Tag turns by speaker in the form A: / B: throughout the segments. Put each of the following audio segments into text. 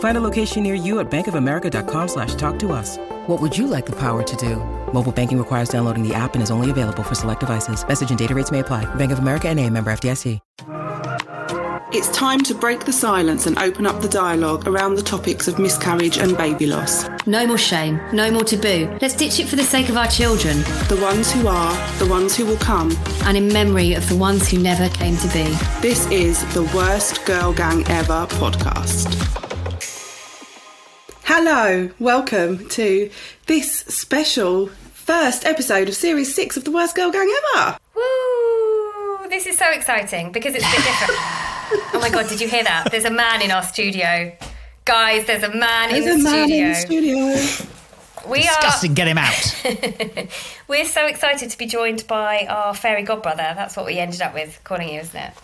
A: Find a location near you at bankofamerica.com slash talk to us. What would you like the power to do? Mobile banking requires downloading the app and is only available for select devices. Message and data rates may apply. Bank of America and a member FDIC.
B: It's time to break the silence and open up the dialogue around the topics of miscarriage and baby loss.
C: No more shame, no more taboo. Let's ditch it for the sake of our children
B: The ones who are, the ones who will come.
C: and in memory of the ones who never came to be.
B: This is the Worst Girl Gang Ever podcast. Hello, welcome to this special first episode of series six of the Worst Girl Gang Ever.
D: Woo! This is so exciting because it's a bit different. oh my god, did you hear that? There's a man in our studio. Guys, there's a man
B: There's
D: in
B: a
D: the
B: man
D: studio.
B: in the studio.
D: We are
E: Disgusting,
D: are
E: get him out.
D: we're so excited to be joined by our fairy godbrother. That's what we ended up with calling you, isn't it?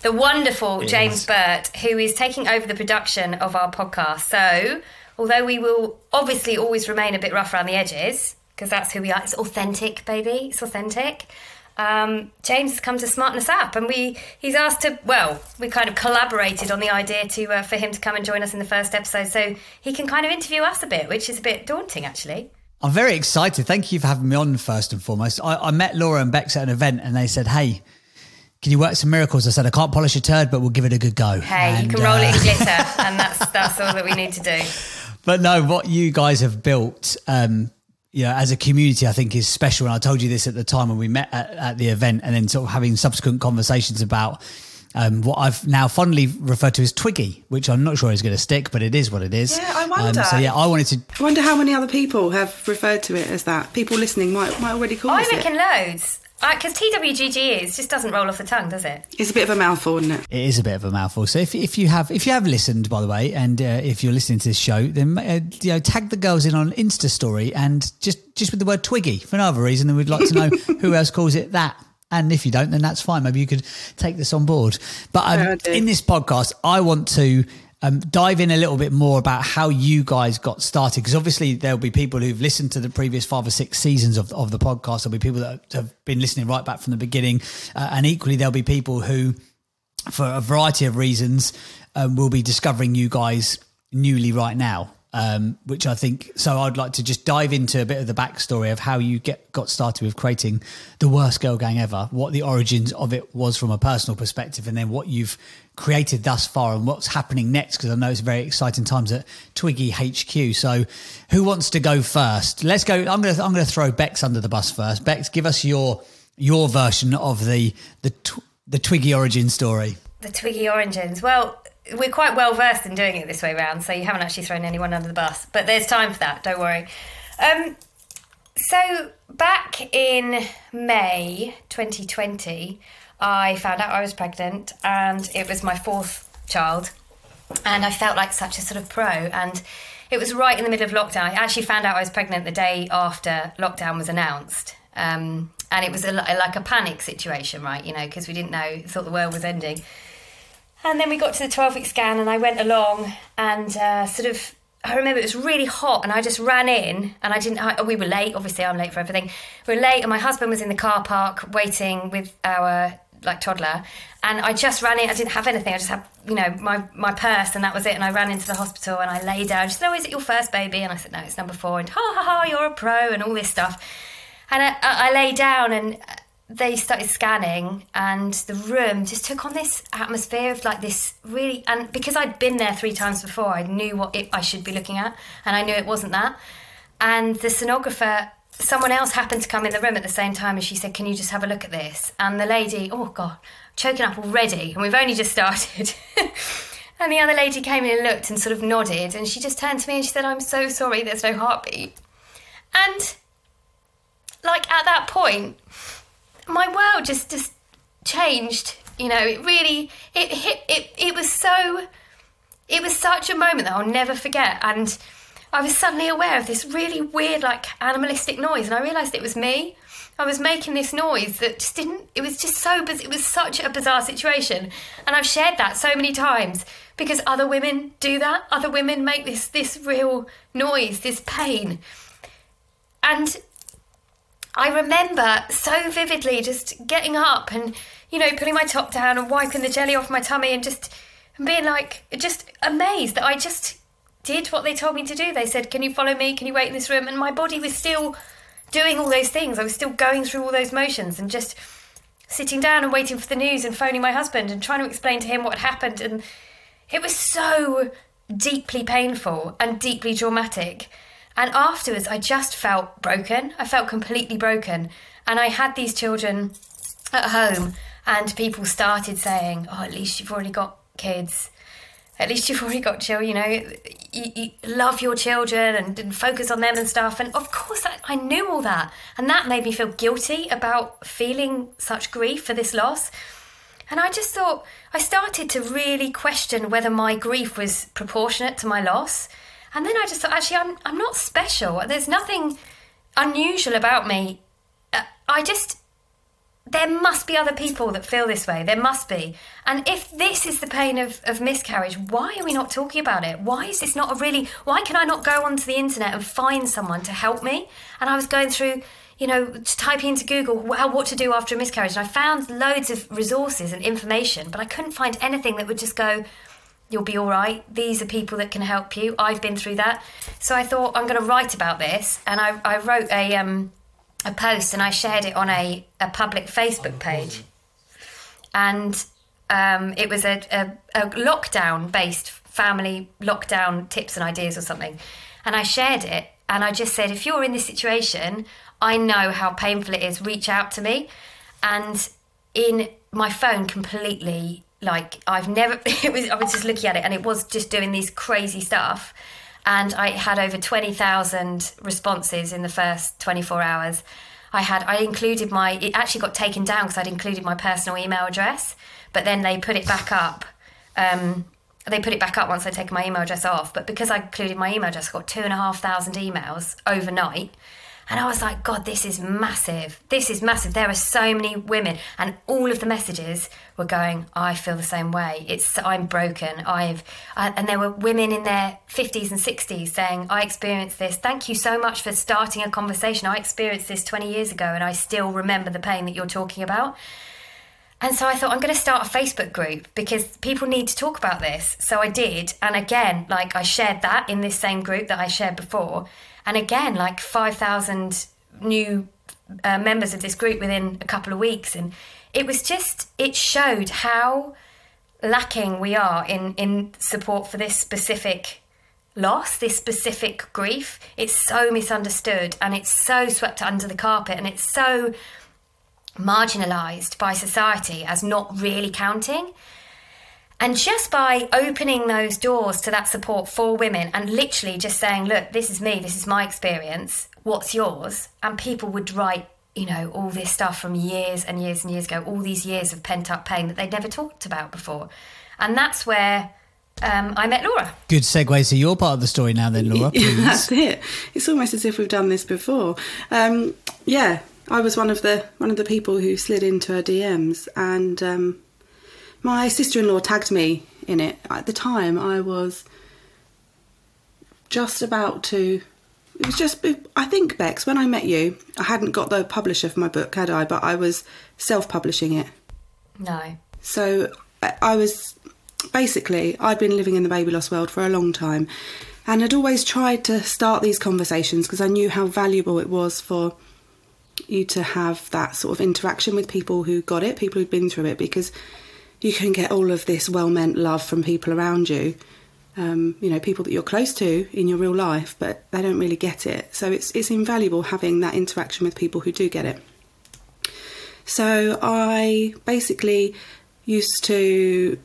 D: The wonderful James Burtt, who is taking over the production of our podcast. So, although we will obviously always remain a bit rough around the edges, because that's who we are, it's authentic, baby. It's authentic. Um, James has come to smarten us up, and we he's asked to. Well, we kind of collaborated on the idea to uh, for him to come and join us in the first episode, so he can kind of interview us a bit, which is a bit daunting, actually.
E: I'm very excited. Thank you for having me on first and foremost. I, I met Laura and Bex at an event and they said, hey, can you work some miracles? I said, I can't polish a turd, but we'll give it a good go.
D: Hey,
E: And,
D: you can roll
E: uh,
D: it in glitter, and that's that's all that we need to do.
E: But no, what you guys have built, um, you know, as a community, I think is special. And I told you this at the time when we met at, at the event, and then sort of having subsequent conversations about um, what I've now fondly referred to as Twiggy, which I'm not sure is going to stick, but it is what it is.
B: Yeah, I wonder.
E: Um, so yeah, I wanted to.
B: I wonder how many other people have referred to it as that. People listening might might already call
D: I
B: us
D: reckon
B: it.
D: loads. Because TWGG is just doesn't roll off the tongue, does it?
B: It's a bit of a mouthful, isn't it?
E: It is a bit of a mouthful. So if, if you have if you have listened, by the way, and uh, if you're listening to this show, then uh, you know tag the girls in on Insta story and just just with the word Twiggy for another reason. And we'd like to know who else calls it that. And if you don't, then that's fine. Maybe you could take this on board. But um,
B: Yeah,
E: in this podcast, I want to um, dive in a little bit more about how you guys got started. Because obviously, there'll be people who've listened to the previous five or six seasons of, of the podcast. There'll be people that have been listening right back from the beginning. Uh, and equally, there'll be people who for a variety of reasons, um, we'll be discovering you guys newly right now. Um, which I think so. I'd like to just dive into a bit of the backstory of how you get got started with creating the worst girl gang ever, what the origins of it was from a personal perspective, and then what you've created thus far and what's happening next. Because I know it's very exciting times at Twiggy HQ. So, who wants to go first? Let's go. I'm going to I'm going to throw Bex under the bus first. Bex, give us your your version of the the the Twiggy origin story.
D: The Twiggy Origins. Well, we're quite well versed in doing it this way round, so you haven't actually thrown anyone under the bus. But there's time for that, don't worry. Um, so, back in May 2020, I found out I was pregnant and it was my fourth child. And I felt like such a sort of pro. And it was right in the middle of lockdown. I actually found out I was pregnant the day after lockdown was announced. Um, and it was a, like a panic situation, right? You know, because we didn't know, thought the world was ending. And then we got to the 12 week scan, and I went along and uh, sort of. I remember it was really hot, and I just ran in, and I didn't. I, we were late. Obviously, I'm late for everything. We were late, and my husband was in the car park waiting with our like toddler, and I just ran in. I didn't have anything. I just had, you know, my my purse, and that was it. And I ran into the hospital, and I lay down. She said, "Oh, is it your first baby?" And I said, "No, it's number four. And ha ha ha, you're a pro, and all this stuff. And I, I, lay down, and they started scanning and the room just took on this atmosphere of like this really and because I'd been there three times before I knew what it, I should be looking at and I knew it wasn't that and the sonographer someone else happened to come in the room at the same time and she said can you just have a look at this and the lady oh god choking up already, and we've only just started. and the other lady came in and looked and sort of nodded, and she just turned to me and she said, I'm so sorry, there's no heartbeat. And like at that point, my world just just changed. You know, it really it hit it it was so it was such a moment that I'll never forget and I was suddenly aware of this really weird like animalistic noise and I realized it was me. I was making this noise that just didn't it was just so it was such a bizarre situation and I've shared that so many times because other women do that. Other women make this this real noise, this pain. And I remember so vividly just getting up and, you know, putting my top down and wiping the jelly off my tummy and just being like, just amazed that I just did what they told me to do. They said, Can you follow me? Can you wait in this room? And my body was still doing all those things. I was still going through all those motions and just sitting down and waiting for the news and phoning my husband and trying to explain to him what had happened. And it was so deeply painful and deeply dramatic. And afterwards, I just felt broken. I felt completely broken. And I had these children at home, and people started saying, Oh, at least you've already got kids. At least you've already got children, you know, you, you love your children and, and, focus on them and stuff. And of course, I, I knew all that. And that made me feel guilty about feeling such grief for this loss. And I just thought, I started to really question whether my grief was proportionate to my loss. And then I just thought, actually, I'm, I'm not special. There's nothing unusual about me. Uh, I just, there must be other people that feel this way. There must be. And if this is the pain of, of miscarriage, why are we not talking about it? Why is this not a really, why can I not go onto the internet and find someone to help me? And I was going through, you know, typing into Google how, what to do after a miscarriage. And I found loads of resources and information, but I couldn't find anything that would just go, you'll be all right. These are people that can help you. I've been through that. So I thought I'm going to write about this. And I, I wrote a, um, a post and I shared it on a, a public Facebook page. And um, it was a, a, a lockdown based family lockdown tips and ideas or something. And I shared it and I just said, if you're in this situation, I know how painful it is. Reach out to me. And in my phone completely like I've never it was I was just looking at it and it was just doing these crazy stuff and I had over 20,000 responses in the first 24 hours. I had I included my it actually got taken down because I'd included my personal email address, but then they put it back up. Um, they put it back up once I'd taken my email address off. But because I included my email address, I got two and a half thousand emails overnight. And I was like, God, this is massive. This is massive. There are so many women, and all of the messages were going, I feel the same way. It's I'm broken. I've and there were women in their 50s and 60s saying, I experienced this. Thank you so much for starting a conversation. I experienced this 20 years ago, and I still remember the pain that you're talking about. And so I thought I'm going to start a Facebook group because people need to talk about this. So I did, and again, like I shared that in this same group that I shared before and again, like 5,000 new uh, members of this group within a couple of weeks. And it was just, it showed how lacking we are in, in support for this specific loss, this specific grief. It's so misunderstood and it's so swept under the carpet and it's so marginalised by society as not really counting. And just by opening those doors to that support for women and literally just saying, look, this is me, this is my experience, what's yours? And people would write, you know, all this stuff from years and years and years ago, all these years of pent up pain that they'd never talked about before. And that's where um, I met Laura.
E: Good segue to your part of the story now, then, Laura. Please.
B: Yeah, that's it. It's almost as if we've done this before. Um, yeah, I was one of the one of the people who slid into her DMs, and um, my sister-in-law tagged me in it. At the time, I was just about to. It was just. I think Bex, when I met you, I hadn't got the publisher for my book, had I? But I was self-publishing it.
D: No.
B: So I was basically I'd been living in the baby loss world for a long time, and had always tried to start these conversations because I knew how valuable it was for you to have that sort of interaction with people who got it, people who'd been through it, because you can get all of this well meant love from people around you. Um, you know, people that you're close to in your real life, but they don't really get it. So it's it's invaluable having that interaction with people who do get it. So I basically used to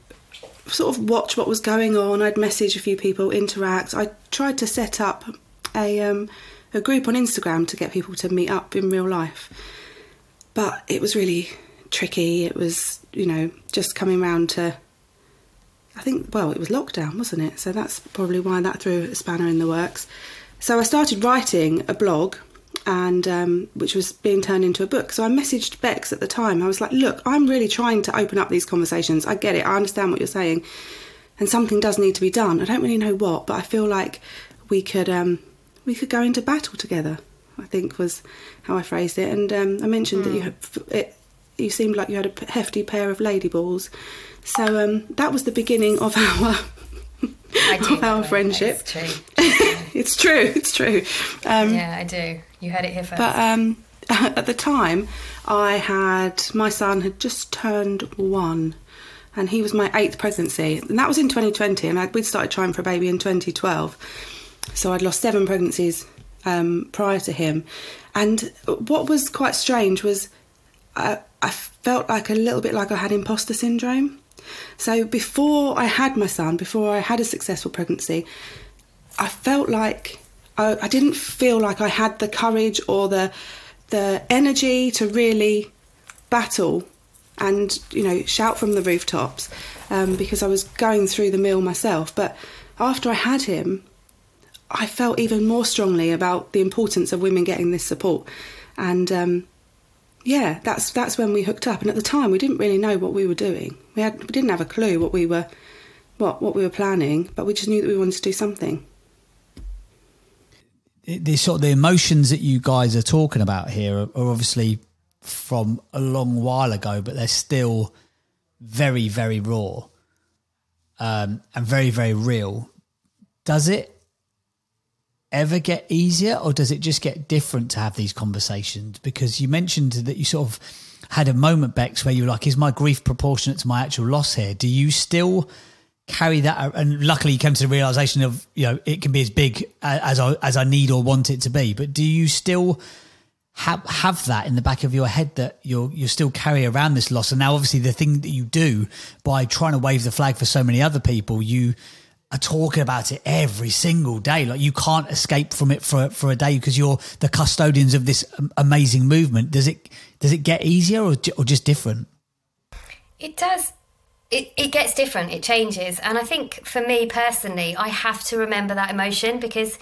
B: sort of watch what was going on. I'd message a few people, interact. I tried to set up a um, a group on Instagram to get people to meet up in real life, but it was really tricky. It was you know just coming round to. I think well, it was lockdown, wasn't it? So that's probably why that threw a spanner in the works. So I started writing a blog and um, which was being turned into a book. So I messaged Bex at the time. I was like, "Look, I'm really trying to open up these conversations. I get it. I understand what you're saying, and something does need to be done. I don't really know what, but I feel like we could um, we could go into battle together." I think was how I phrased it, and um, I mentioned mm. that you had, it, you seemed like you had a hefty pair of lady balls. So um, that was the beginning of our of our friendship.
D: It's true.
B: it's true. It's true.
D: Um, yeah, I do. You heard it here first.
B: But um, at the time, I had my son had just turned one, and he was my eighth pregnancy, and that was in 2020, and I'd, we'd started trying for a baby in 2012. So I'd lost seven pregnancies um, prior to him, and what was quite strange was I, I felt like a little bit like I had imposter syndrome. So before I had my son, before I had a successful pregnancy, I felt like I, I didn't feel like I had the courage or the the energy to really battle and you know shout from the rooftops um, because I was going through the mill myself. But after I had him, I felt even more strongly about the importance of women getting this support, and um, yeah, that's that's when we hooked up. And at the time, we didn't really know what we were doing. We had we didn't have a clue what we were what what we were planning, but we just knew that we wanted to do something.
E: The sort of the emotions that you guys are talking about here are, are obviously from a long while ago, but they're still very very raw um, and very very real. Does it ever get easier or does it just get different to have these conversations? Because you mentioned that you sort of had a moment, Bex, where you were like, is my grief proportionate to my actual loss here? Do you still carry that? And luckily you came to the realization of, you know, it can be as big as I, as I need or want it to be. But do you still have, have that in the back of your head that you're, you still carry around this loss? And now obviously the thing that you do by trying to wave the flag for so many other people, you, are talking about it every single day. Like you can't escape from it for for a day because you're the custodians of this amazing movement. Does it does it get easier or or just different?
D: It does. It, it gets different. It changes, and I think for me personally, I have to remember that emotion because.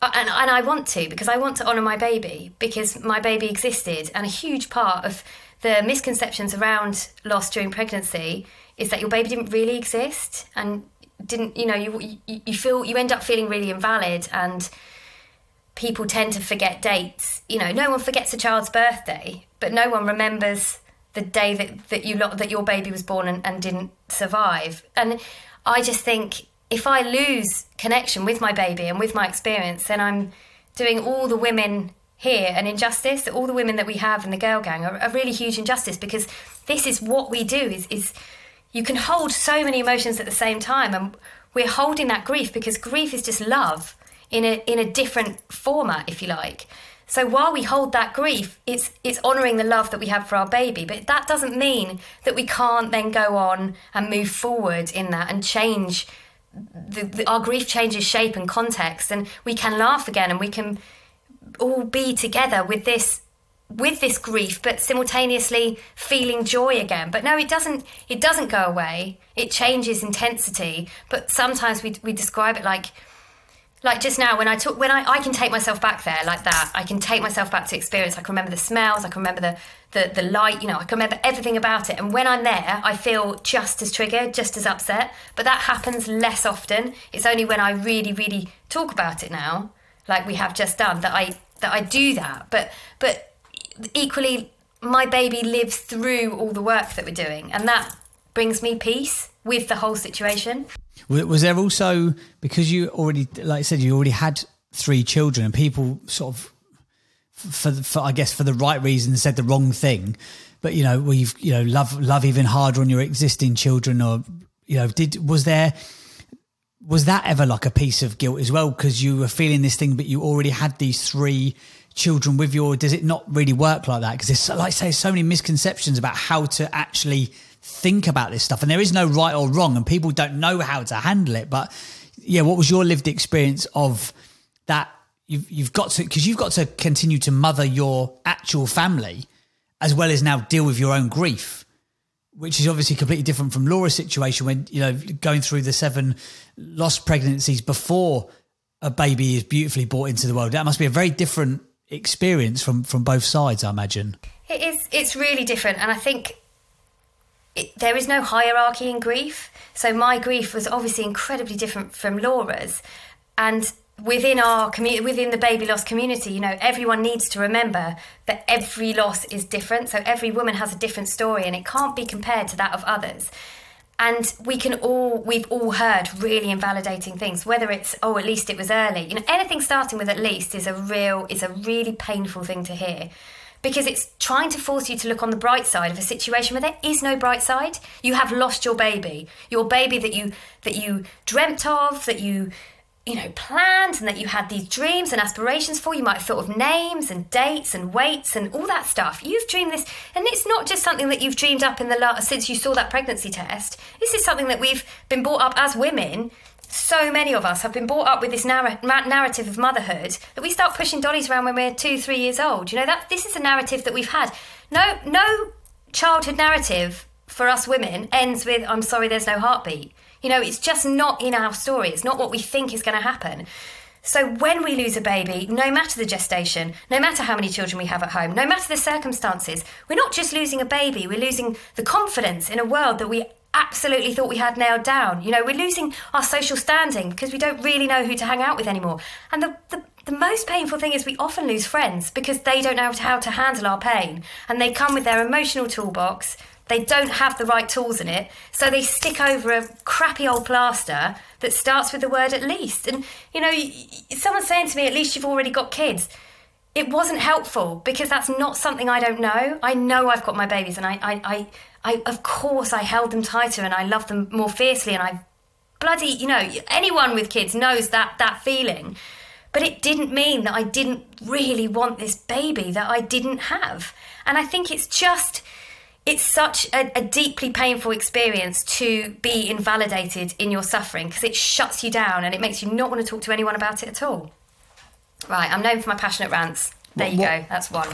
D: Uh, and, and I want to because I want to honour my baby because my baby existed, and a huge part of the misconceptions around loss during pregnancy is that your baby didn't really exist and didn't you know you you feel you end up feeling really invalid and people tend to forget dates. You know no one forgets a child's birthday but no one remembers the day that, that you that your baby was born and, and didn't survive. And i just think if i lose connection with my baby and with my experience then i'm doing all the women here an injustice. All the women that we have in the girl gang are a really huge injustice because this is what we do is is you can hold so many emotions at the same time and we're holding that grief because grief is just love in a in a different format if you like. So while we hold that grief it's it's honoring the love that we have for our baby but that doesn't mean that we can't then go on and move forward in that and change the, the, our grief changes shape and context and we can laugh again and we can all be together with this with this grief but simultaneously feeling joy again. But no it doesn't it doesn't go away. It changes intensity. But sometimes we, we describe it like like just now when i took when I, I can take myself back there like that. I can take myself back to experience. I can remember the smells. I can remember the, the the light you know i can remember everything about it. And when i'm there i feel just as triggered just as upset. But that happens less often. It's only when i really really talk about it now like we have just done that i that i do that. But but equally, my baby lives through all the work that we're doing, and that brings me peace with the whole situation.
E: Was there also because you already, like I said, you already had three children, and people sort of, for, for I guess for the right reason, said the wrong thing. But you know, we've you know love love even harder on your existing children, or you know, did was there was that ever like a piece of guilt as well because you were feeling this thing, but you already had these three children with your does it not really work like that? Because there's, like I say, so many misconceptions about how to actually think about this stuff, and there is no right or wrong, and people don't know how to handle it. But yeah, what was your lived experience of that? You've you've got to because you've got to continue to mother your actual family as well as now deal with your own grief which is obviously completely different from Laura's situation when you know going through the seven lost pregnancies before a baby is beautifully brought into the world. That must be a very different experience from from both sides, I imagine.
D: It is. It's really different, and I think it, there is no hierarchy in grief. So my grief was obviously incredibly different from Laura's, and within our community, within the baby loss community, you know, everyone needs to remember that every loss is different. So every woman has a different story, and it can't be compared to that of others. And we can all, we've all heard really invalidating things. Whether it's oh, at least it was early. You know, anything starting with at least is a real, is a really painful thing to hear because it's trying to force you to look on the bright side of a situation where there is no bright side. You have lost your baby, your baby that you that you dreamt of, that you you know, planned and that you had these dreams and aspirations for. You might have thought of names and dates and weights and all that stuff. You've dreamed this, and it's not just something that you've dreamed up in the last since you saw that pregnancy test. This is something that we've been brought up as women. So many of us have been brought up with this narr- narrative of motherhood that we start pushing dollies around when we're two, three years old. You know that this is a narrative that we've had. No, no childhood narrative for us women ends with "I'm sorry, there's no heartbeat." You know, it's just not in our story. It's not what we think is going to happen. So when we lose a baby, no matter the gestation, no matter how many children we have at home, no matter the circumstances, we're not just losing a baby, we're losing the confidence in a world that we absolutely thought we had nailed down. You know, we're losing our social standing because we don't really know who to hang out with anymore. And the, the, the most painful thing is we often lose friends because they don't know how to handle our pain and they come with their emotional toolbox they don't have the right tools in it, so they stick over a crappy old plaster that starts with the word at least. And, you know, someone's saying to me, at least you've already got kids. It wasn't helpful because that's not something I don't know. I know I've got my babies, and I, I, I, I of course, I held them tighter and I love them more fiercely, and I bloody, you know, anyone with kids knows that that feeling. But it didn't mean that I didn't really want this baby that I didn't have. And I think it's just it's such a, a, deeply painful experience to be invalidated in your suffering because it shuts you down and it makes you not want to talk to anyone about it at all. Right, I'm known for my passionate rants. There what, you what? go. That's one.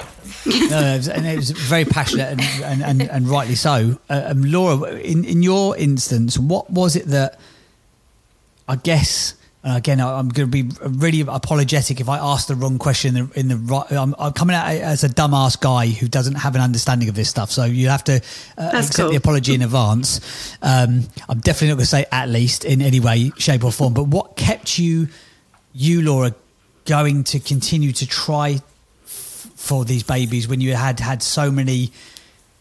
E: no, and it was very passionate and, and, and, and rightly so. Uh, um, Laura, in, in your instance, what was it that I guess and again, I'm going to be really apologetic if I ask the wrong question in the, in the right. I'm, I'm, coming out as a dumbass guy who doesn't have an understanding of this stuff. So you have to uh, accept cool. the apology in advance. Um, I'm definitely not going to say at least in any way, shape, or form. But what kept you, you Laura, going to continue to try f- for these babies when you had had so many,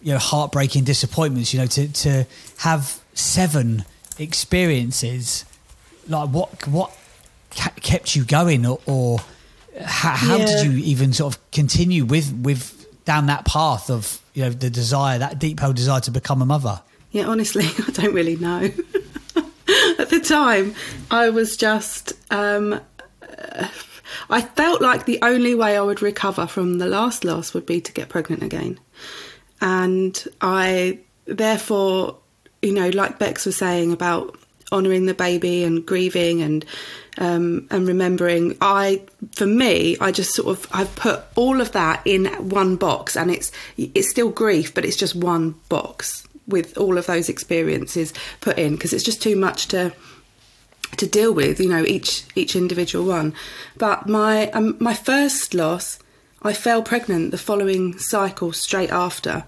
E: you know, heartbreaking disappointments? You know, to to have seven experiences like what what kept you going, or, or how, how yeah. did you even sort of continue with with down that path of you know the desire, that deep held desire to become a mother?
B: Yeah, honestly, I don't really know. At the time, I was just. Um, I felt like the only way I would recover from the last loss would be to get pregnant again. And I, therefore, you know, like Bex was saying about honouring the baby and grieving and um, and remembering. I, for me, I just sort of I've put all of that in one box, and it's it's still grief, but it's just one box with all of those experiences put in because it's just too much to to deal with. You know, each each individual one. But my um, my first loss, I fell pregnant the following cycle straight after.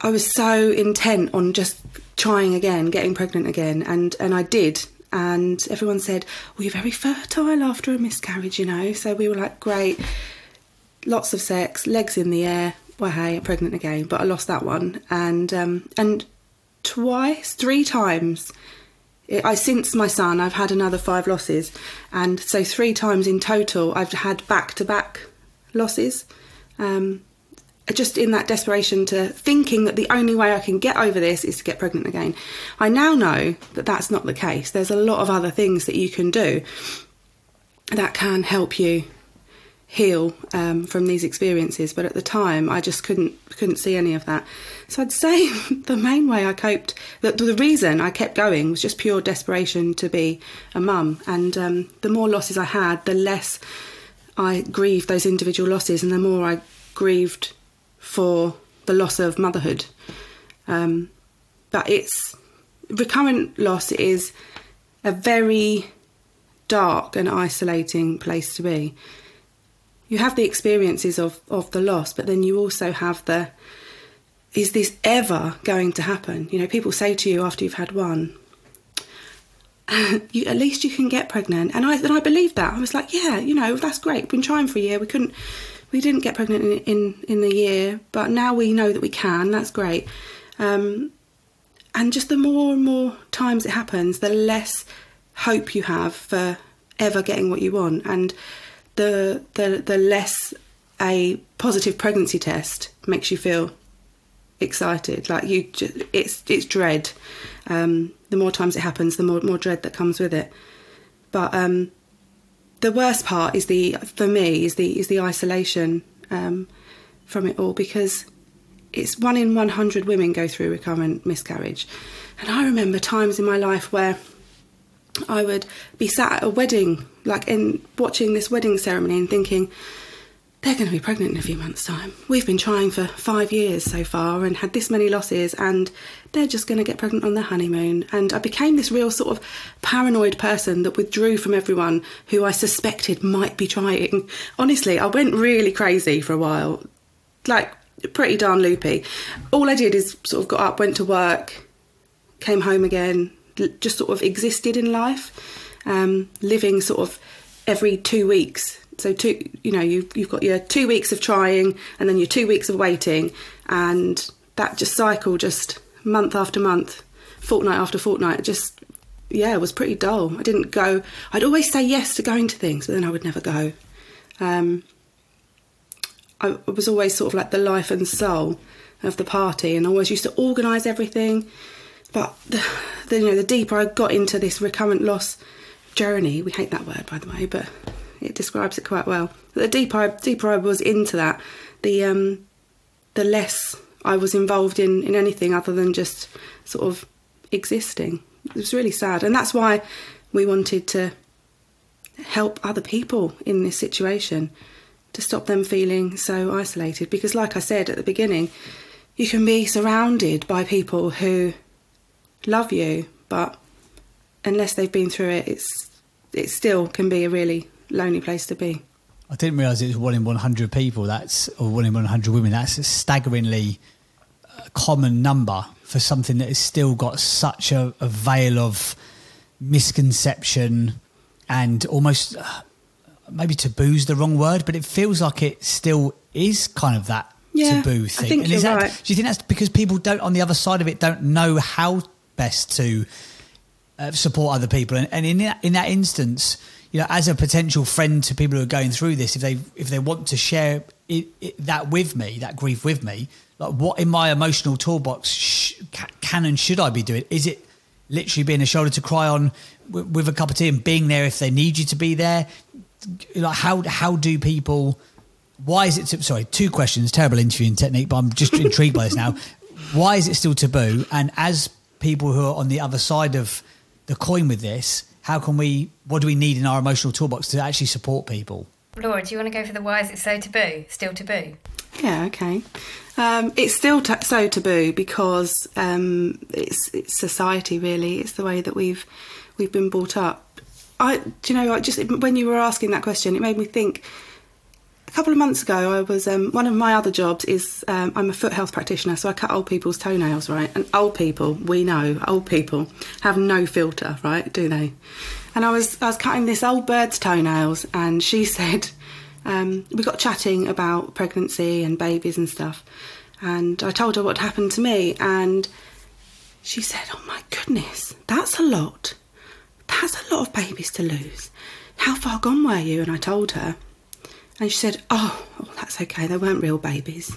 B: I was so intent on just trying again, getting pregnant again, and and I did. And everyone said, "Well, you're very fertile after a miscarriage," you know. So we were like, "Great, lots of sex, legs in the air." Well, hey, I'm pregnant again, but I lost that one, and um, and twice, three times. I since my son, I've had another five losses, and so three times in total, I've had back to back losses. Um, just in that desperation to thinking that the only way I can get over this is to get pregnant again. I now know that that's not the case. There's a lot of other things that you can do that can help you heal um, from these experiences. But at the time, I just couldn't couldn't see any of that. So I'd say the main way I coped, the, the reason I kept going was just pure desperation to be a mum. And um, the more losses I had, the less I grieved those individual losses, and the more I grieved for the loss of motherhood. Um, but it's recurrent loss is a very dark and isolating place to be. You have the experiences of, of the loss, but then you also have the is this ever going to happen? You know, people say to you after you've had one, you, at least you can get pregnant. And I, and I believed that. I was like, yeah, you know, that's great. Been trying for a year. We couldn't, we didn't get pregnant in, in, in a year, but now we know that we can. That's great. Um, and just the more and more times it happens, the less hope you have for ever getting what you want, and the the the less a positive pregnancy test makes you feel excited. Like you, just, it's it's dread. Um, the more times it happens, the more more dread that comes with it. But um, the worst part is the for me is the is the isolation um, from it all because it's one in 100 women go through recurrent miscarriage. And I remember times in my life where I would be sat at a wedding, like in watching this wedding ceremony and thinking, they're going to be pregnant in a few months' time. We've been trying for five years so far and had this many losses, and they're just going to get pregnant on their honeymoon. And I became this real sort of paranoid person that withdrew from everyone who I suspected might be trying. Honestly, I went really crazy for a while. Like, pretty darn loopy. All I did is sort of got up, went to work, came home again, just sort of existed in life, um, living sort of every two weeks. So two, you know, you, you've got your two weeks of trying, and then your two weeks of waiting, and that just cycle, just month after month, fortnight after fortnight, just yeah, it was pretty dull. I didn't go. I'd always say yes to going to things, but then I would never go. Um, I was always sort of like the life and soul of the party, and always used to organise everything. But the, the, you know, the deeper I got into this recurrent loss journey, we hate that word by the way, but it describes it quite well. The deeper I, deeper I was into that, the um, the less I was involved in in anything other than just sort of existing. It was really sad, and that's why we wanted to help other people in this situation to stop them feeling so isolated. Because, like I said at the beginning, you can be surrounded by people who love you, but unless they've been through it, it's it still can be a really lonely place to be.
E: I didn't realise it was one in 100 people. That's or one in 100 women. That's a staggeringly uh, common number for something that has still got such a, a veil of misconception and almost uh, maybe taboo's the wrong word, but it feels like it still is kind of that
B: yeah,
E: taboo thing.
B: I think
E: and
B: you're
E: that,
B: right.
E: Do you think that's because people don't on the other side of it don't know how best to uh, support other people? And, and in that, in that instance, you know, as a potential friend to people who are going through this, if they if they want to share it, it, that with me, that grief with me, like what in my emotional toolbox sh- can and should I be doing? Is it literally being a shoulder to cry on with, with a cup of tea and being there if they need you to be there? like how how do people why is it sorry two questions terrible interviewing technique but i'm just intrigued by this now why is it still taboo and as people who are on the other side of the coin with this how can we what do we need in our emotional toolbox to actually support people
D: Laura, do you want to go for the why is it so taboo? Still taboo?
B: Yeah, okay. Um, it's still ta so taboo because um, it's, it's society. Really, it's the way that we've we've been brought up. I, do you know, I just when you were asking that question, it made me think. A couple of months ago, I was um, one of my other jobs is um, I'm a foot health practitioner, so I cut old people's toenails, right? And old people, we know, old people have no filter, right? Do they? And I was I was cutting this old bird's toenails, and she said, um, we got chatting about pregnancy and babies and stuff, and I told her what happened to me, and she said, "Oh my goodness, that's a lot." that's a lot of babies to lose. How far gone were you? And I told her. And she said, oh, oh, that's okay. They weren't real babies.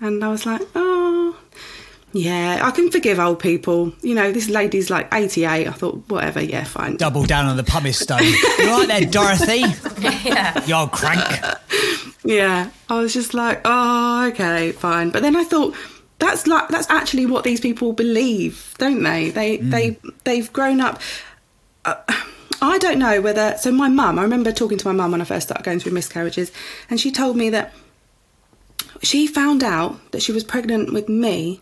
B: And I was like, oh, Yeah, I can forgive old people. You know, this lady's like 88. I thought, whatever, yeah, fine.
E: Double down on the pumice stone. you right there, Dorothy?
D: yeah.
E: You old crank.
B: Yeah, I was just like, oh, okay, fine. But then I thought, that's like that's actually what these people believe, don't they? They they they've grown up. Uh, I don't know whether. So my mum, I remember talking to my mum when I first started going through miscarriages, and she told me that she found out that she was pregnant with me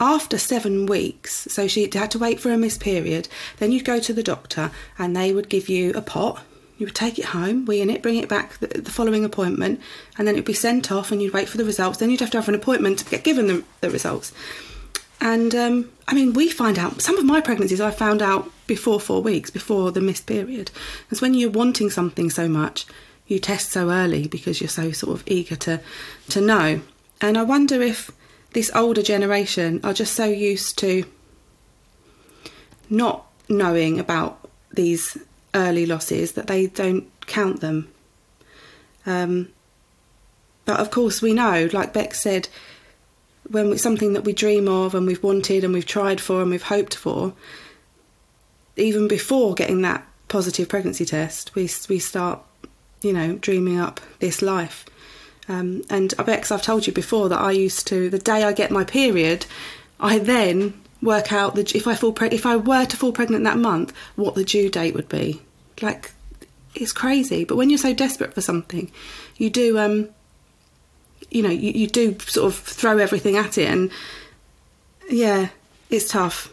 B: after seven weeks. So she had to wait for a missed period. Then you'd go to the doctor, and they would give you a pot. You would take it home, in it, bring it back the, the following appointment, and then it'd be sent off, and you'd wait for the results. Then you'd have to have an appointment to get given the, the results. And um, I mean, we find out some of my pregnancies I found out before four weeks, before the missed period. It's when you're wanting something so much, you test so early because you're so sort of eager to to know. And I wonder if this older generation are just so used to not knowing about these early losses that they don't count them. Um, but of course, we know, like Bex said, when something that we dream of and we've wanted and we've tried for and we've hoped for, even before getting that positive pregnancy test, we we start, you know, dreaming up this life. Um, and I bet, 'cause I've told you before that I used to, the day I get my period, I then work out that if I fall preg- if I were to fall pregnant that month, what the due date would be. Like, it's crazy. But when you're so desperate for something, you do, um, you know, you, you do sort of throw everything at it, and yeah, it's tough.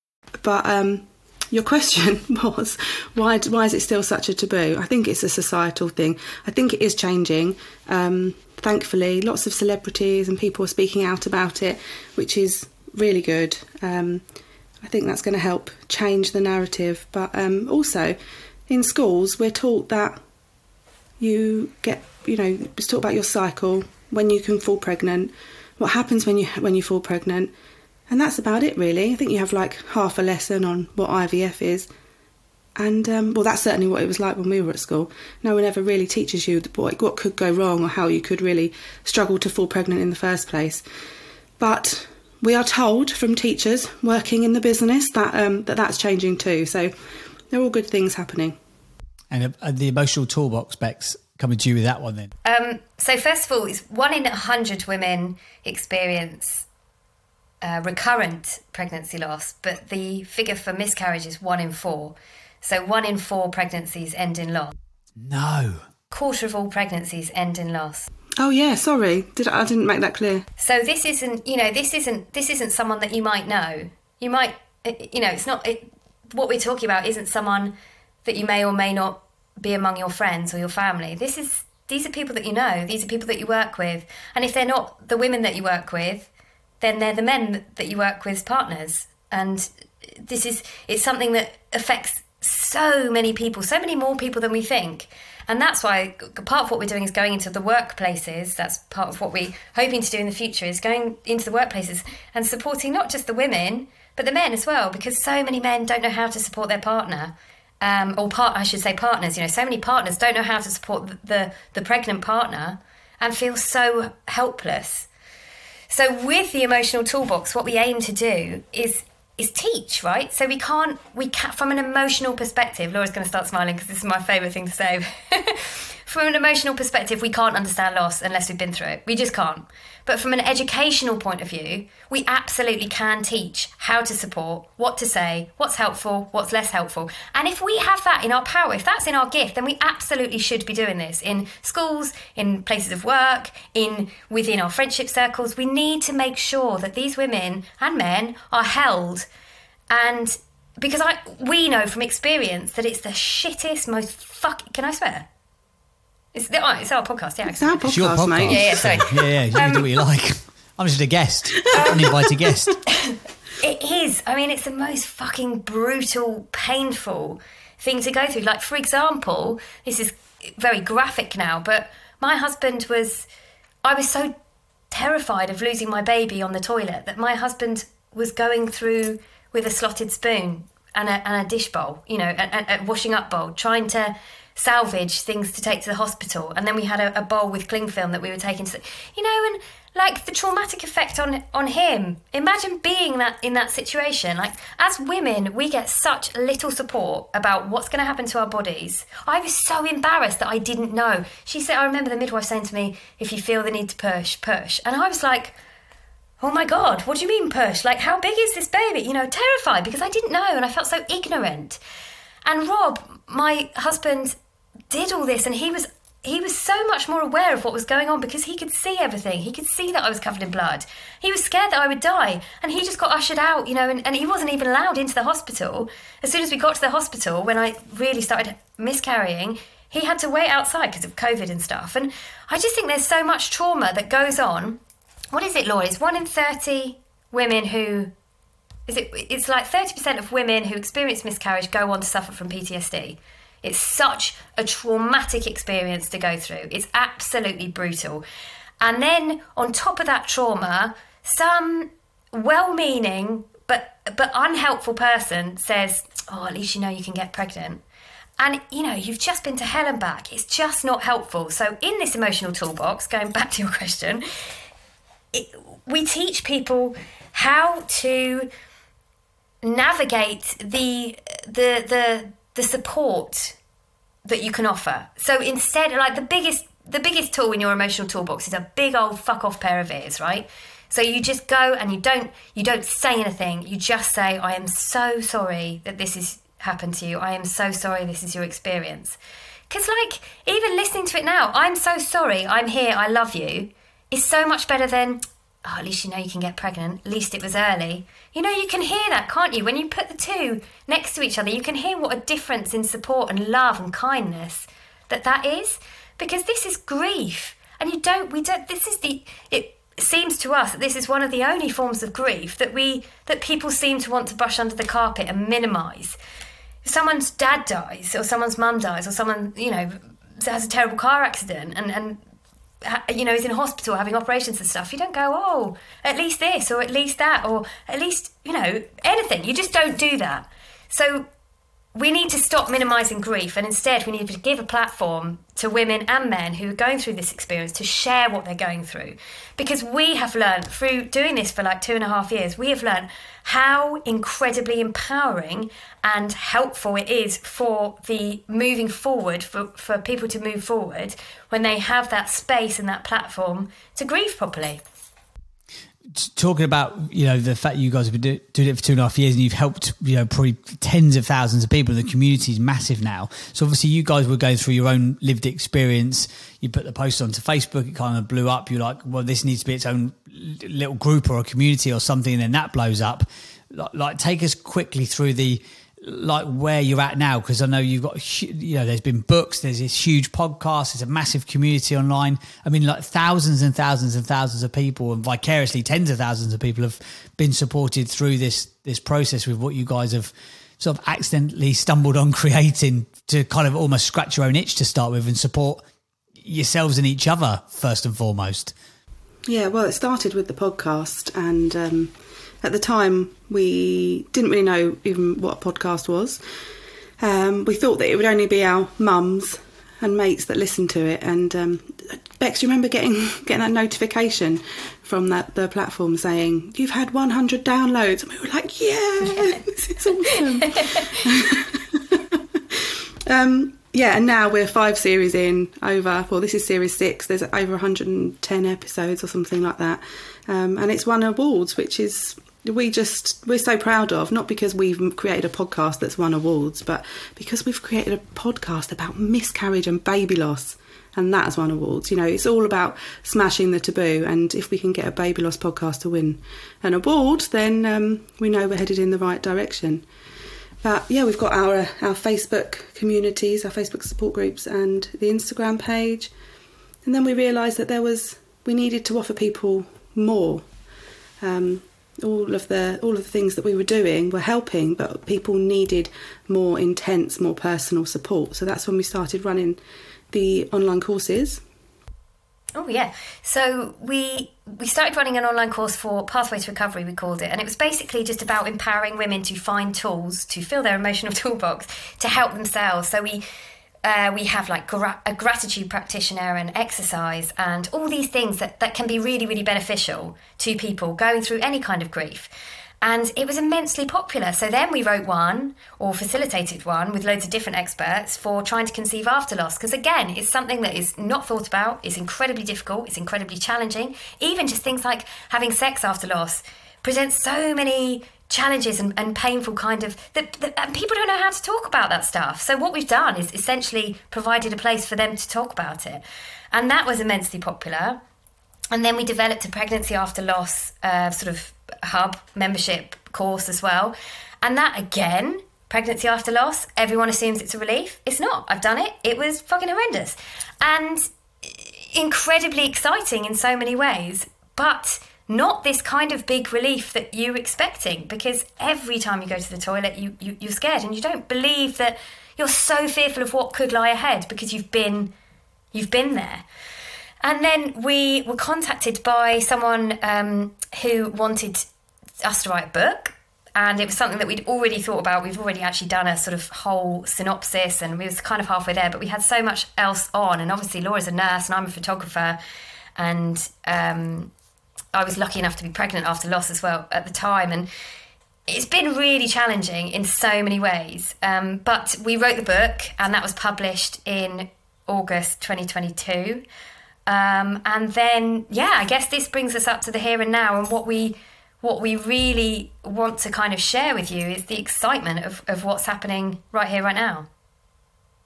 B: But um, your question was why? Why is it still such a taboo? I think it's a societal thing. I think it is changing. Um, thankfully, lots of celebrities and people are speaking out about it, which is really good. Um, I think that's going to help change the narrative. But um, also, in schools, we're taught that you get, you know, it's taught about your cycle, when you can fall pregnant, what happens when you when you fall pregnant, and that's about it really. I think you have like half a lesson on what IVF is, and um, well, that's certainly what it was like when we were at school. No one ever really teaches you what what could go wrong or how you could really struggle to fall pregnant in the first place. But we are told from teachers working in the business that um, that that's changing too. So they're all good things happening.
E: And uh, the emotional toolbox, Bex, coming to you with that one then.
D: Um, so first of all, it's one in a hundred women experience uh, recurrent pregnancy loss, but the figure for miscarriage is one in four. So one in four pregnancies end in loss.
E: No.
D: Quarter of all pregnancies end in loss.
B: Oh yeah, sorry, did I, I didn't make that clear.
D: So this isn't, you know, this isn't this isn't someone that you might know. You might, you know, it's not. It, what we're talking about isn't someone that you may or may not be among your friends or your family. This is these are people that you know. These are people that you work with, and if they're not the women that you work with, then they're the men that you work with partners. And this is it's something that affects so many people, so many more people than we think. And that's why part of what we're doing is going into the workplaces. That's part of what we're hoping to do in the future is going into the workplaces and supporting not just the women, but the men as well, because so many men don't know how to support their partner. Um, or part, I should say, partners. You know, so many partners don't know how to support the, the, the pregnant partner and feel so helpless. So with the emotional toolbox, what we aim to do is is teach, right? So we can't we can from an emotional perspective. Laura's going to start smiling because this is my favourite thing to say. from an emotional perspective, we can't understand loss unless we've been through it. We just can't. But from an educational point of view, we absolutely can teach how to support, what to say, what's helpful, what's less helpful. And if we have that in our power, if that's in our gift, then we absolutely should be doing this in schools, in places of work, in within our friendship circles. We need to make sure that these women and men are held and because I we know from experience that it's the shittest, most fuck. Can I swear? It's, the, oh, it's our podcast, yeah.
B: It's our
E: It's your
B: podcast,
E: podcast.
B: mate.
D: Yeah, yeah, sorry.
E: yeah, yeah. You can do what you um, like. I'm just a guest, um, an uninvited guest.
D: It is. I mean, it's the most fucking brutal, painful thing to go through. Like, for example, this is very graphic now, but my husband was. I was so terrified of losing my baby on the toilet that my husband was going through with a slotted spoon and a, and a dish bowl, you know, a, a, a washing up bowl, trying to salvage things to take to the hospital. And then we had a, a bowl with cling film that we were taking to, you know, and like the traumatic effect on on him. Imagine being that in that situation. Like as women, we get such little support about what's going to happen to our bodies. I was so embarrassed that I didn't know. She said, I remember the midwife saying to me, "If you feel the need to push, push," and I was like. Oh my God, what do you mean push? Like, how big is this baby? You know, terrified because I didn't know and I felt so ignorant. And Rob, my husband, did all this and he was he was so much more aware of what was going on because he could see everything. He could see that I was covered in blood. He was scared that I would die. And he just got ushered out, you know, and, and he wasn't even allowed into the hospital. As soon as we got to the hospital, when I really started miscarrying, he had to wait outside because of COVID and stuff. And I just think there's so much trauma that goes on. What is it, Laura? It's one in 30 women who. Is it, it's like 30% of women who experience miscarriage go on to suffer from PTSD. It's such a traumatic experience to go through. It's absolutely brutal. And then on top of that trauma, some well-meaning but but unhelpful person says, "Oh, at least you know you can get pregnant." And you know, you've just been to hell and back. It's just not helpful. So in this emotional toolbox, going back to your question, it, we teach people how to navigate the the the the support that you can offer. So instead, like the biggest the biggest tool in your emotional toolbox is a big old fuck off pair of ears, right? So you just go and you don't you don't say anything. You just say, "I am so sorry that this has happened to you. I am so sorry this is your experience." Because like even listening to it now, "I'm so sorry. I'm here. I love you," is so much better than oh, at least you know you can get pregnant. At least it was early. You know, you can hear that, can't you? When you put the two next to each other, you can hear what a difference in support and love and kindness that that is. Because this is grief, and you don't. We don't. This is the. It seems to us that this is one of the only forms of grief that we that people seem to want to brush under the carpet and minimise. If someone's dad dies, or someone's mum dies, or someone you know has a terrible car accident, and and you know, is in hospital having operations and stuff, you don't go, oh, at least this or at least that or at least, you know, anything. You just don't do that. So we need to stop minimizing grief and instead we need to give a platform to women and men who are going through this experience to share what they're going through. Because we have learned through doing this for like two and a half years we have learned how incredibly empowering and helpful it is for the moving forward for, for people to move forward when they have that space and that platform to grieve properly
E: talking about you know the fact you guys have been doing it for two and a half years and you've helped you know probably tens of thousands of people. The community is massive now. So obviously you guys were going through your own lived experience. You put the post onto facebook. It kind of blew up. You're like well this needs to be its own little group or a community or something. And then that blows up. Like, like take us quickly through the like where you're at now? Because I know you've got you know there's been books there's this huge podcast there's a massive community online. I mean like thousands and thousands and thousands of people and vicariously tens of thousands of people have been supported through this this process with what you guys have sort of accidentally stumbled on creating to kind of almost scratch your own itch to start with and support yourselves and each other first and foremost.
B: Yeah well it started with the podcast and um at the time, we didn't really know even what a podcast was. Um, we thought that it would only be our mums and mates that listened to it. And um, Bex, do you remember getting getting that notification from that the platform saying you've had 100 downloads? And we were like, yeah, this is awesome. um, yeah, and now we're five series in over. Well, this is series six. There's over 110 episodes or something like that, um, and it's won awards, which is we just we're so proud of not because we've created a podcast that's won awards but because we've created a podcast about miscarriage and baby loss and that has won awards. You know it's all about smashing the taboo and if we can get a baby loss podcast to win an award then um, we know we're headed in the right direction. But yeah we've got our our facebook communities our facebook support groups and the instagram page. And then we realized that there was we needed to offer people more. Um, all of the all of the things that we were doing were helping, but people needed more intense, more personal support. So that's when we started running the online courses.
D: Oh yeah. So we we started running an online course for Pathway to Recovery, we called it, and it was basically just about empowering women to find tools to fill their emotional toolbox to help themselves. So we uh, we have like gra- a gratitude practitioner and exercise and all these things that, that can be really really beneficial to people going through any kind of grief and it was immensely popular. So then we wrote one or facilitated one with loads of different experts for trying to conceive after loss. Because again, it's something that is not thought about, it's incredibly difficult, it's incredibly challenging. Even just things like having sex after loss presents so many challenges and, and painful kind of that, that, and people don't know how to talk about that stuff so what we've done is essentially provided a place for them to talk about it and that was immensely popular and then we developed a pregnancy after loss uh, sort of hub membership course as well. And that again, pregnancy after loss, everyone assumes it's a relief. It's not. I've done it. It was fucking horrendous. And incredibly exciting in so many ways, but not this kind of big relief that you're expecting because every time you go to the toilet you, you you're scared and you don't believe that you're so fearful of what could lie ahead because you've been you've been there and then we were contacted by someone um, who wanted us to write a book. And it was something that we'd already thought about. We've already actually done a sort of whole synopsis, and we was kind of halfway there. But we had so much else on, and obviously Laura's a nurse, and I'm a photographer, and um, I was lucky enough to be pregnant after loss as well at the time, and it's been really challenging in so many ways. Um, but we wrote the book, and that was published in August 2022. Um, and then, yeah, I guess this brings us up to the here and now, and what we what we really want to kind of share with you is the excitement of, of what's happening right here, right now.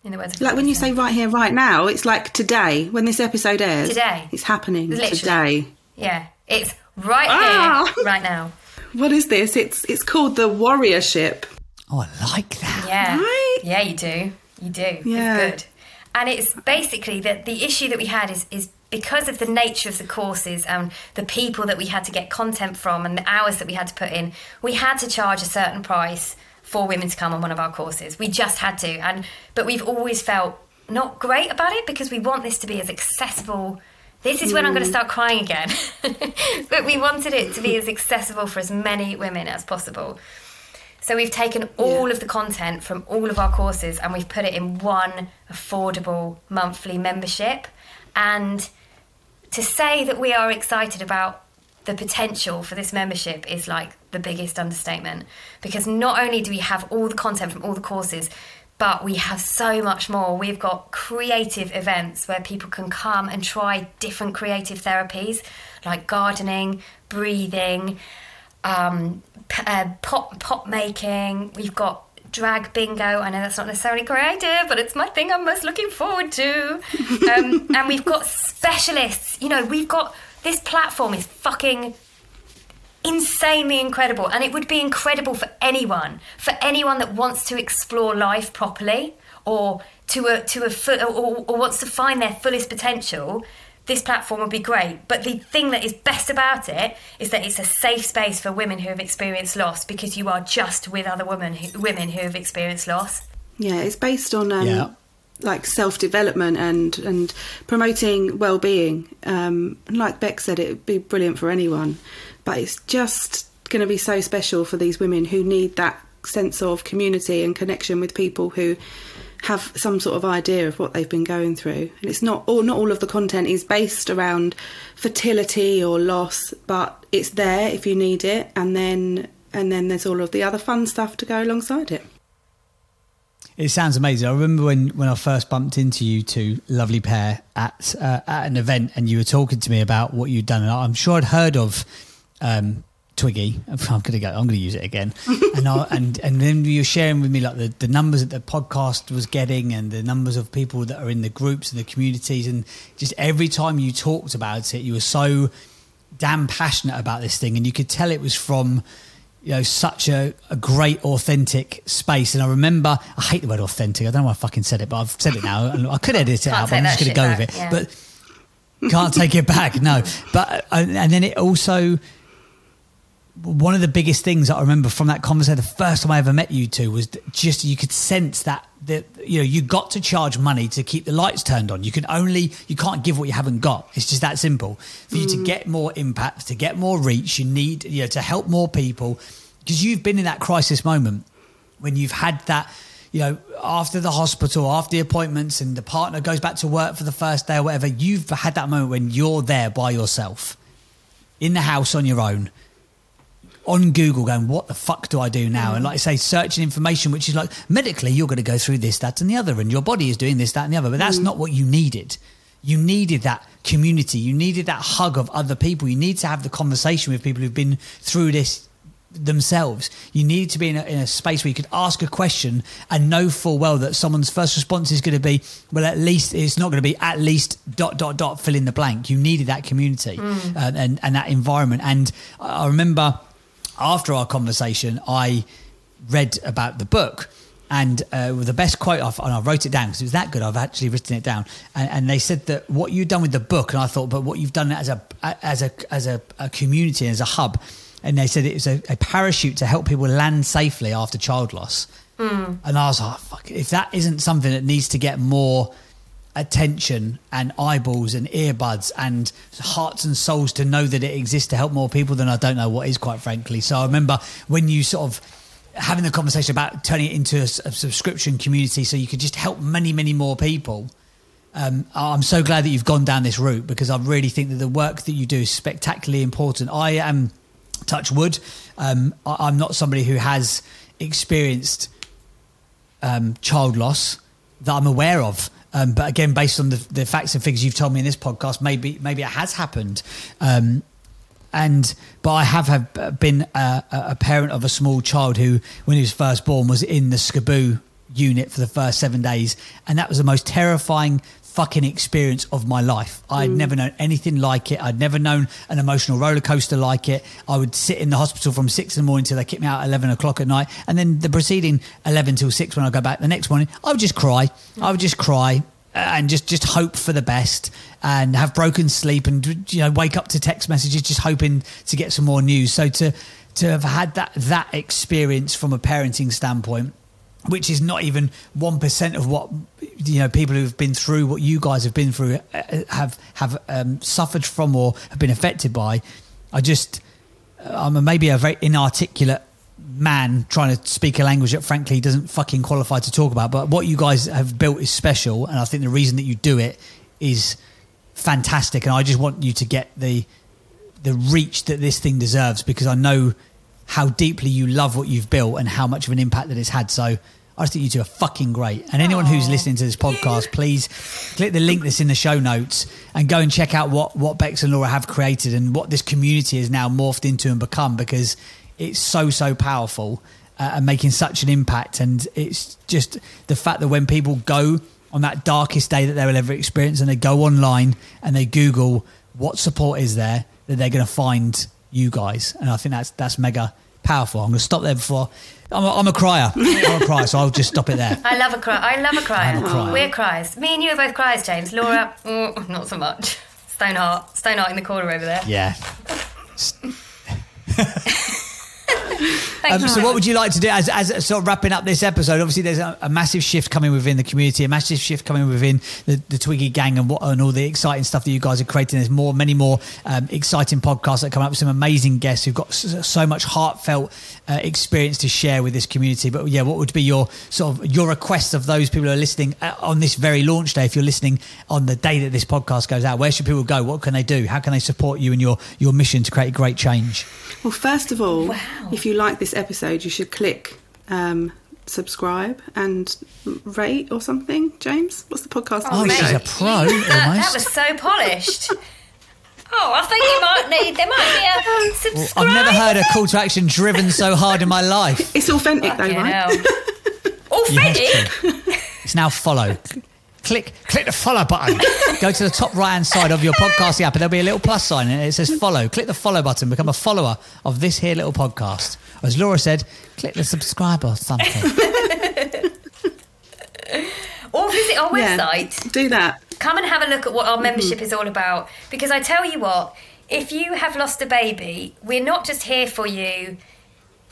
B: In the words, like when you say right here, right now, it's like today when this episode airs.
D: Today,
B: it's happening Literally. today.
D: Yeah, it's right ah! here, right now.
B: What is this? It's it's called the Warriorship.
E: Oh, I like that.
D: Yeah, right? yeah, you do, you do. Yeah, it's good and it's basically that the issue that we had is is because of the nature of the courses and the people that we had to get content from and the hours that we had to put in, we had to charge a certain price for women to come on one of our courses. We just had to, and but we've always felt not great about it because we want this to be as accessible. This is when I'm going to start crying again. but we wanted it to be as accessible for as many women as possible. So we've taken all yeah. of the content from all of our courses and we've put it in one affordable monthly membership. And to say that we are excited about the potential for this membership is like the biggest understatement because not only do we have all the content from all the courses, but we have so much more. We've got creative events where people can come and try different creative therapies like gardening, breathing, um, uh, pop pop making. We've got drag bingo. I know that's not necessarily creative, but it's my thing I'm most looking forward to. Um, and we've got specialists. You know, we've got this platform is fucking insanely incredible, and it would be incredible for anyone, for anyone that wants to explore life properly, or to a to a or, or wants to find their fullest potential this platform would be great. But the thing that is best about it is that it's a safe space for women who have experienced loss because you are just with other women who, women who have experienced loss.
B: Yeah, it's based on um, yeah. like self development and and promoting well being. Um, like Bex said, it would be brilliant for anyone, but it's just going to be so special for these women who need that sense of community and connection with people who have some sort of idea of what they've been going through. And it's not all not all of the content is based around fertility or loss, but it's there if you need it, and then and then there's all of the other fun stuff to go alongside it.
E: It sounds amazing. I remember when, when I first bumped into you two, lovely pair, at uh, at an event, and you were talking to me about what you'd done. And I'm sure I'd heard of um, Twiggy. I'm gonna go. I'm gonna use it again. and I, and and then you were sharing with me like the, the numbers that the podcast was getting and the numbers of people that are in the groups and the communities and just every time you talked about it, you were so damn passionate about this thing, and you could tell it was from you know such a, a great authentic space. And I remember I hate the word authentic. I don't know why I fucking said it, but I've said it now, and I could edit it out. But I'm just gonna go back, with it, yeah. but. Can't take it back, no. But uh, and then it also one of the biggest things that I remember from that conversation, the first time I ever met you two, was just you could sense that that you know you got to charge money to keep the lights turned on. You can only you can't give what you haven't got. It's just that simple. For you to mm. get more impact, to get more reach, you need you know to help more people because you've been in that crisis moment when you've had that. You know, after the hospital, after the appointments, and the partner goes back to work for the first day or whatever, you've had that moment when you're there by yourself in the house on your own on Google going, what the fuck do I do now? And like I say, searching information, which is like medically, you're going to go through this, that, and the other, and your body is doing this, that, and the other. But that's not what you needed. You needed that community. You needed that hug of other people. You need to have the conversation with people who've been through this themselves. You need to be in a, in a space where you could ask a question and know full well that someone's first response is going to be, well, at least it's not going to be at least dot dot dot fill in the blank. You needed that community uh, and and that environment. And I remember after our conversation, I read about the book. And uh, the best quote, I've, and I wrote it down because it was that good. I've actually written it down. And, and they said that what you've done with the book, and I thought, but what you've done as a as a as a, a community, as a hub, and they said it was a, a parachute to help people land safely after child loss. And I was like, fuck, if that isn't something that needs to get more attention and eyeballs and earbuds and hearts and souls to know that it exists to help more people, than I don't know what is, quite frankly. So I remember when you sort of having the conversation about turning it into a subscription community so you could just help many, many more people. Um, I'm so glad that you've gone down this route because I really think that the work that you do is spectacularly important. I am touch wood. Um, I, I'm not somebody who has experienced um, child loss that I'm aware of. Um, but again, based on the, the facts and figures you've told me in this podcast, maybe maybe it has happened. Um, and but I have, have been a, a parent of a small child who, when he was first born, was in the SCBU unit for the first seven days, and that was the most terrifying fucking experience of my life. I'd never known anything like it. I'd never known an emotional roller coaster like it. I would sit in the hospital from six in the morning till they kicked me out at eleven o'clock at night, and then the preceding eleven till six when I go back the next morning, I would just cry. I would just cry uh, and just just hope for the best and have broken sleep and you know wake up to text messages just hoping to get some more news so to to have had that that experience from a parenting standpoint which is not even 1% of what you know people who've been through what you guys have been through uh, have have um, suffered from or have been affected by. I just i'm maybe a very inarticulate man trying to speak a language that frankly doesn't fucking qualify to talk about. But what you guys have built is special and i think the reason that you do it is fantastic. And i just want you to get the the reach that this thing deserves because I know how deeply you love what you've built and how much of an impact that it's had. So I just think you two are fucking great. And anyone who's listening to this podcast, please click the link that's in the show notes and go and check out what, what Bex and Laura have created and what this community has now morphed into and become because it's so, so powerful uh, and making such an impact. And it's just the fact that when people go on that darkest day that they will ever experience and they go online and they Google what support is there, that they're going to find you guys. And I think that's that's mega powerful. I'm going to stop there before. I'm a, I'm a crier. I'm a crier, so I'll just stop it there.
D: I love a cry. I love a crier.
E: A crier.
D: We're criers. Me and you are both criers, James. Laura, mm, not so much. Stoneheart, Stoneheart in the corner over there.
E: Yeah. Um, so, what would you like to do as, as sort of wrapping up this episode? Obviously, there's a, a massive shift coming within the community, a massive shift coming within the, the Twiggy gang, and what and all the exciting stuff that you guys are creating. There's more, many more um, exciting podcasts that come up with some amazing guests who've got so much heartfelt uh, experience to share with this community. But yeah, what would be your sort of your request of those people who are listening uh, on this very launch day? If you're listening on the day that this podcast goes out, where should people go? What can they do? How can they support you and your your mission to create great change?
B: Well, first of all,
D: Wow.
B: if you like this episode, you should click um, subscribe and rate or something. James, what's the podcast?
E: Oh,
B: name?
E: she's a pro
D: That, that was so polished. Oh, I think you might need. There might be a
E: Well,
D: subscribe.
E: I've never heard a call to action driven so hard in my life.
B: It's authentic though, right?
D: hell.
E: Yes,
D: Authentic.
E: true. It's now follow. Click, click the follow button. Go to the top right hand side of your podcast app, and there'll be a little plus sign, and it says follow. Click the follow button. Become a follower of this here little podcast. As Laura said, click the subscribe or something.
D: or visit our
B: Yeah.
D: website.
B: Do that.
D: Come and have a look at what our mm-hmm. membership is all about. Because I tell you what, if you have lost a baby, we're not just here for you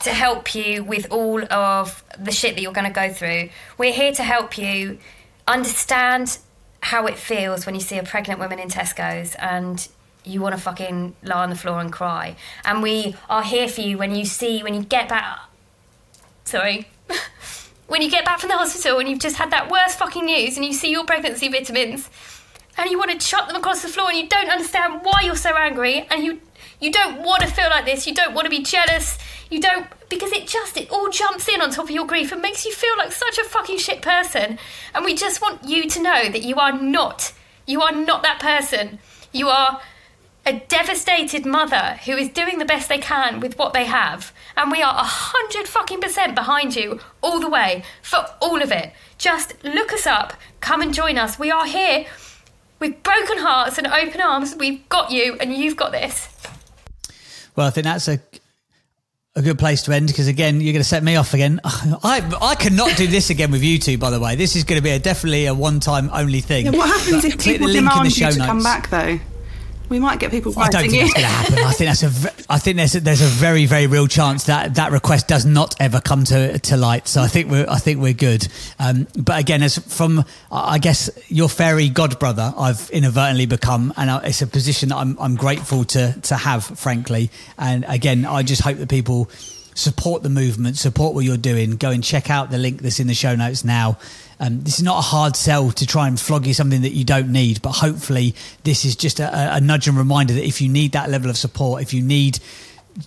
D: to help you with all of the shit that you're going to go through. We're here to help you understand how it feels when you see a pregnant woman in Tesco's and you want to fucking lie on the floor and cry. And we are here for you when you see, when you get back. Sorry. when you get back from the hospital and you've just had that worst fucking news and you see your pregnancy vitamins and you want to chuck them across the floor and you don't understand why you're so angry and you you don't want to feel like this you don't want to be jealous you don't because it just it all jumps in on top of your grief and makes you feel like such a fucking shit person. And we just want you to know that you are not you are not that person. You are a devastated mother who is doing the best they can with what they have. And we are a hundred fucking percent behind you all the way for all of it. Just look us up come and join us. We are here with broken hearts and open arms, we've got you and you've got this.
E: Well, I think that's a a good place to end because again, you're going to set me off again. I I cannot do this again with you two. By the way, this is going to be a, definitely a one time only thing.
B: Yeah, what happens if people
E: the link in the
B: demand
E: show
B: you to
E: notes.
B: come back though? We might get people
E: I don't think
B: in.
E: that's going to happen. I think that's a. I think there's a, there's a very very real chance that that request does not ever come to to light. So I think we're I think we're good. Um, but again, as from I guess your fairy godbrother, I've inadvertently become, and I- it's a position that I'm I'm grateful to to have, frankly. And again, I just hope that people support the movement, support what you're doing. Go and check out the link that's in the show notes now. Um, this is not a hard sell to try and flog you something that you don't need, but hopefully this is just a, a nudge and reminder that if you need that level of support, if you need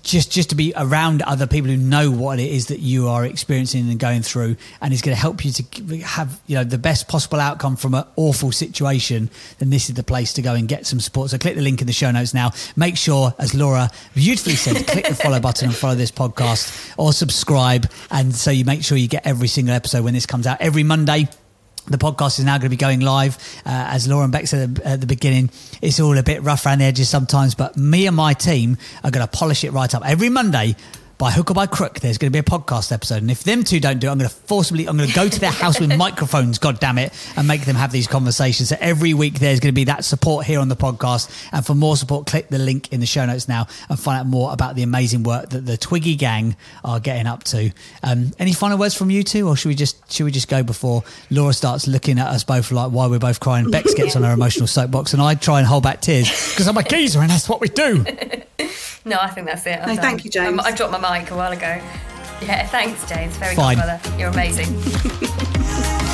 E: just just to be around other people who know what it is that you are experiencing and going through and is going to help you to have you know the best possible outcome from an awful situation then this is the place to go and get some support. So click the link in the show notes now. Make sure as laura beautifully said click the follow button and follow this podcast or subscribe and so you make sure you get every single episode when this comes out. Every monday the podcast is now going to be going live. Uh, as Laura and Bex said at the beginning, it's all a bit rough around the edges sometimes, but me and my team are going to polish it right up. Every Monday, by hook or by crook, there's going to be a podcast episode. And if them two don't do it, I'm going to forcibly, I'm going to go to their house with microphones, God damn it, and make them have these conversations. So every week there's going to be that support here on the podcast. And for more support, click the link in the show notes now and find out more about the amazing work that the Twiggy gang are getting up to. Um, any final words from you two, or should we just should we just go before Laura starts looking at us both like why we're both crying? Bex gets on her emotional soapbox, and I try and hold back tears because I'm a geezer, and that's what we do.
D: No, I think that's it. I'm
B: No,
D: done.
B: thank you, James.
D: Um, I dropped my mic a while ago. Yeah, thanks, James. Very
E: Fine.
D: good brother. You're amazing.